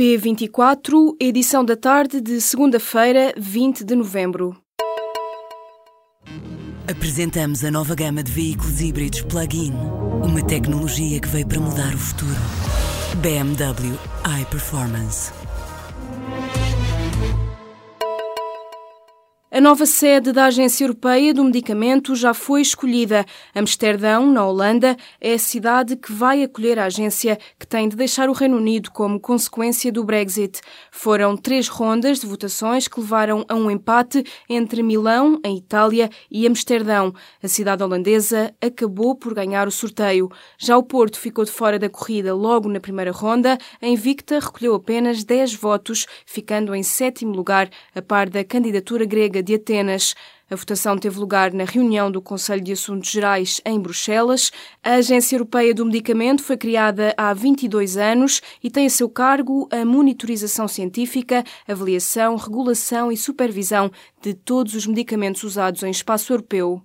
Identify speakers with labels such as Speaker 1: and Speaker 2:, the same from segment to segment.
Speaker 1: P24, edição da tarde de segunda-feira, 20 de novembro.
Speaker 2: Apresentamos a nova gama de veículos híbridos plug-in. Uma tecnologia que veio para mudar o futuro. BMW iPerformance.
Speaker 1: A nova sede da Agência Europeia do Medicamento já foi escolhida. Amsterdão, na Holanda, é a cidade que vai acolher a agência, que tem de deixar o Reino Unido como consequência do Brexit. Foram três rondas de votações que levaram a um empate entre Milão, em Itália, e Amsterdão. A cidade holandesa acabou por ganhar o sorteio. Já o Porto ficou de fora da corrida logo na primeira ronda. A Invicta recolheu apenas 10 votos, ficando em sétimo lugar, a par da candidatura grega de Atenas. A votação teve lugar na reunião do Conselho de Assuntos Gerais em Bruxelas. A Agência Europeia do Medicamento foi criada há 22 anos e tem a seu cargo a monitorização científica, avaliação, regulação e supervisão de todos os medicamentos usados em espaço europeu.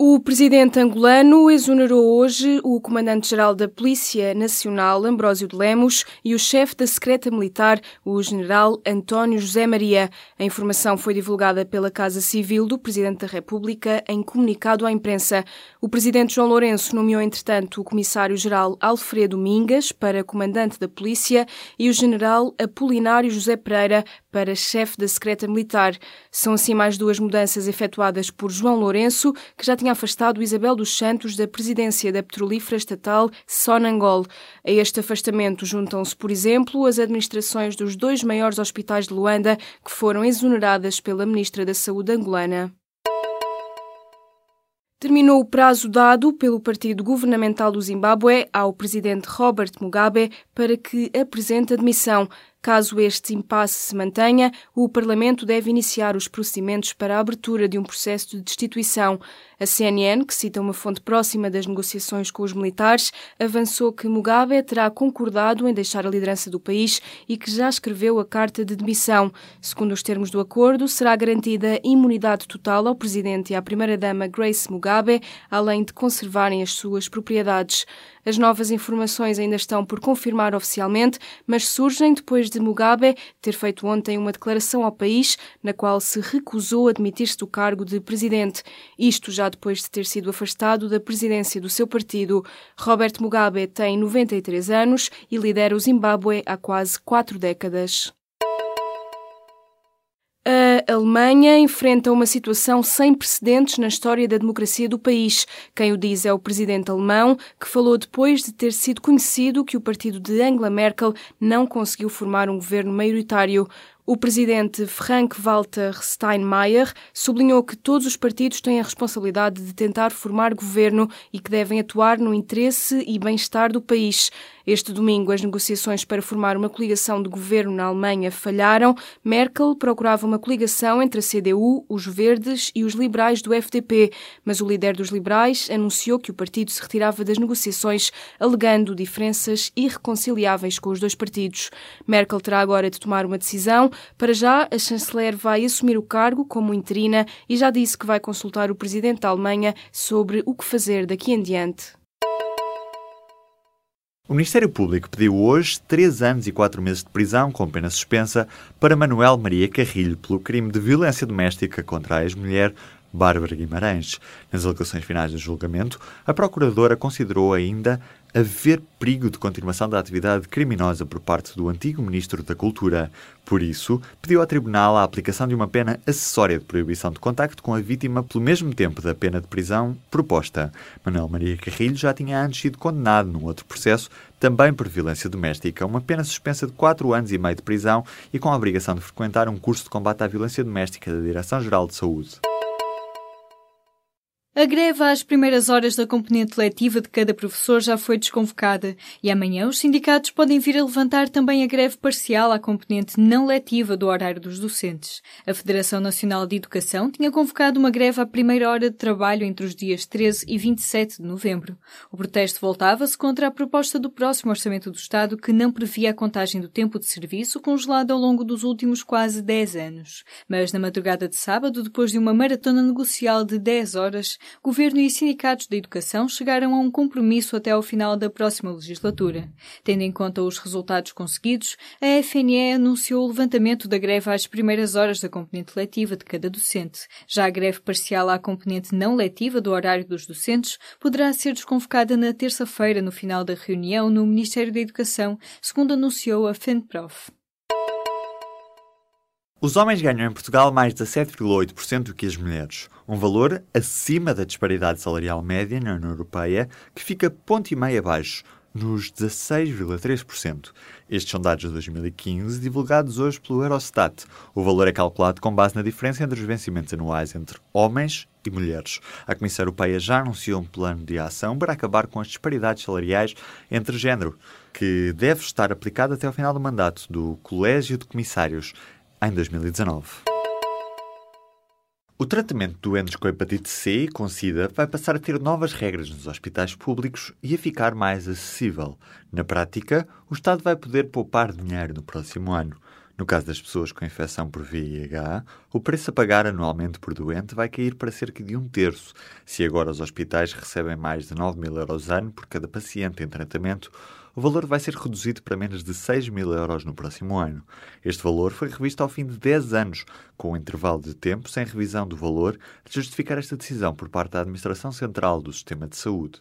Speaker 1: O presidente angolano exonerou hoje o comandante-geral da Polícia Nacional, Ambrósio de Lemos, e o chefe da Secreta Militar, o general António José Maria. A informação foi divulgada pela Casa Civil do Presidente da República em comunicado à imprensa. O presidente João Lourenço nomeou, entretanto, o comissário-geral Alfredo Mingas para comandante da Polícia e o general Apolinário José Pereira para chefe da Secreta Militar. São assim mais duas mudanças efetuadas por João Lourenço, que já tinha tinha afastado Isabel dos Santos da presidência da petrolífera estatal Sonangol. A este afastamento juntam-se, por exemplo, as administrações dos dois maiores hospitais de Luanda, que foram exoneradas pela Ministra da Saúde angolana. Terminou o prazo dado pelo partido governamental do Zimbábue ao presidente Robert Mugabe para que apresente admissão. Caso este impasse se mantenha, o Parlamento deve iniciar os procedimentos para a abertura de um processo de destituição. A CNN, que cita uma fonte próxima das negociações com os militares, avançou que Mugabe terá concordado em deixar a liderança do país e que já escreveu a carta de demissão. Segundo os termos do acordo, será garantida imunidade total ao presidente e à primeira-dama Grace Mugabe, além de conservarem as suas propriedades. As novas informações ainda estão por confirmar oficialmente, mas surgem depois de Mugabe ter feito ontem uma declaração ao país na qual se recusou a admitir-se do cargo de presidente. Isto já depois de ter sido afastado da presidência do seu partido. Robert Mugabe tem 93 anos e lidera o Zimbábue há quase quatro décadas. A Alemanha enfrenta uma situação sem precedentes na história da democracia do país. Quem o diz é o presidente alemão, que falou depois de ter sido conhecido que o partido de Angela Merkel não conseguiu formar um governo maioritário. O presidente Frank-Walter Steinmeier sublinhou que todos os partidos têm a responsabilidade de tentar formar governo e que devem atuar no interesse e bem-estar do país. Este domingo, as negociações para formar uma coligação de governo na Alemanha falharam. Merkel procurava uma coligação entre a CDU, os Verdes e os liberais do FDP, mas o líder dos liberais anunciou que o partido se retirava das negociações, alegando diferenças irreconciliáveis com os dois partidos. Merkel terá agora de tomar uma decisão para já, a chanceler vai assumir o cargo como interina e já disse que vai consultar o presidente da Alemanha sobre o que fazer daqui em diante.
Speaker 3: O Ministério Público pediu hoje três anos e quatro meses de prisão com pena suspensa para Manuel Maria Carrilho pelo crime de violência doméstica contra a ex-mulher Bárbara Guimarães. Nas alegações finais do julgamento, a Procuradora considerou ainda haver perigo de continuação da atividade criminosa por parte do antigo Ministro da Cultura. Por isso, pediu ao Tribunal a aplicação de uma pena acessória de proibição de contacto com a vítima pelo mesmo tempo da pena de prisão proposta. Manuel Maria Carrilho já tinha antes sido condenado num outro processo, também por violência doméstica, uma pena suspensa de 4 anos e meio de prisão e com a obrigação de frequentar um curso de combate à violência doméstica da Direção-Geral de Saúde.
Speaker 4: A greve às primeiras horas da componente letiva de cada professor já foi desconvocada e amanhã os sindicatos podem vir a levantar também a greve parcial à componente não letiva do horário dos docentes. A Federação Nacional de Educação tinha convocado uma greve à primeira hora de trabalho entre os dias 13 e 27 de novembro. O protesto voltava-se contra a proposta do próximo Orçamento do Estado que não previa a contagem do tempo de serviço congelado ao longo dos últimos quase 10 anos. Mas na madrugada de sábado, depois de uma maratona negocial de 10 horas, governo e sindicatos da educação chegaram a um compromisso até ao final da próxima legislatura. Tendo em conta os resultados conseguidos, a FNE anunciou o levantamento da greve às primeiras horas da componente letiva de cada docente. Já a greve parcial à componente não letiva do horário dos docentes poderá ser desconvocada na terça-feira no final da reunião no Ministério da Educação, segundo anunciou a FENPROF.
Speaker 3: Os homens ganham em Portugal mais de 7,8% do que as mulheres, um valor acima da disparidade salarial média na União Europeia, que fica ponto e meio abaixo, nos 16,3%. Estes são dados de 2015, divulgados hoje pelo Eurostat. O valor é calculado com base na diferença entre os vencimentos anuais entre homens e mulheres. A Comissão Europeia já anunciou um plano de ação para acabar com as disparidades salariais entre género, que deve estar aplicado até ao final do mandato do Colégio de Comissários em 2019. O tratamento de doentes com hepatite C e com SIDA vai passar a ter novas regras nos hospitais públicos e a ficar mais acessível. Na prática, o Estado vai poder poupar dinheiro no próximo ano. No caso das pessoas com infecção por VIH, o preço a pagar anualmente por doente vai cair para cerca de um terço. Se agora os hospitais recebem mais de 9 mil euros ano por cada paciente em tratamento, o valor vai ser reduzido para menos de 6 mil euros no próximo ano. Este valor foi revisto ao fim de 10 anos, com um intervalo de tempo sem revisão do valor, de justificar esta decisão por parte da Administração Central do Sistema de Saúde.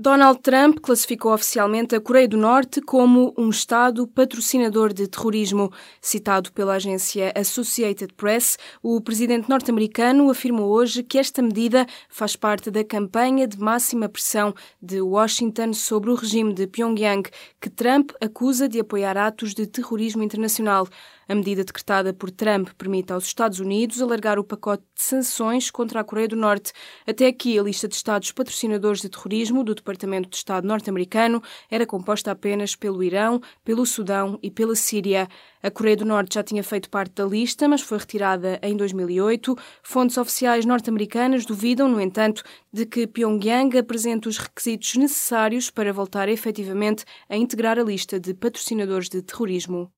Speaker 1: Donald Trump classificou oficialmente a Coreia do Norte como um Estado patrocinador de terrorismo. Citado pela agência Associated Press, o presidente norte-americano afirmou hoje que esta medida faz parte da campanha de máxima pressão de Washington sobre o regime de Pyongyang, que Trump acusa de apoiar atos de terrorismo internacional. A medida decretada por Trump permite aos Estados Unidos alargar o pacote de sanções contra a Coreia do Norte. Até aqui, a lista de Estados patrocinadores de terrorismo do Departamento de Estado norte-americano era composta apenas pelo Irão, pelo Sudão e pela Síria. A Coreia do Norte já tinha feito parte da lista, mas foi retirada em 2008. Fontes oficiais norte-americanas duvidam, no entanto, de que Pyongyang apresente os requisitos necessários para voltar efetivamente a integrar a lista de patrocinadores de terrorismo.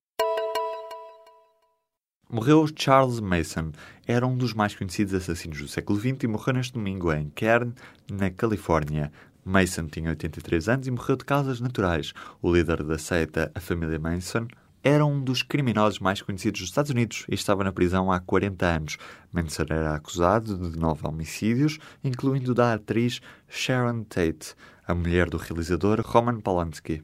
Speaker 3: Morreu Charles Mason. Era um dos mais conhecidos assassinos do século XX e morreu neste domingo em Kern, na Califórnia. Mason tinha 83 anos e morreu de causas naturais. O líder da seita, a família Manson, era um dos criminosos mais conhecidos dos Estados Unidos e estava na prisão há 40 anos. Manson era acusado de nove homicídios, incluindo da atriz Sharon Tate, a mulher do realizador Roman Polanski.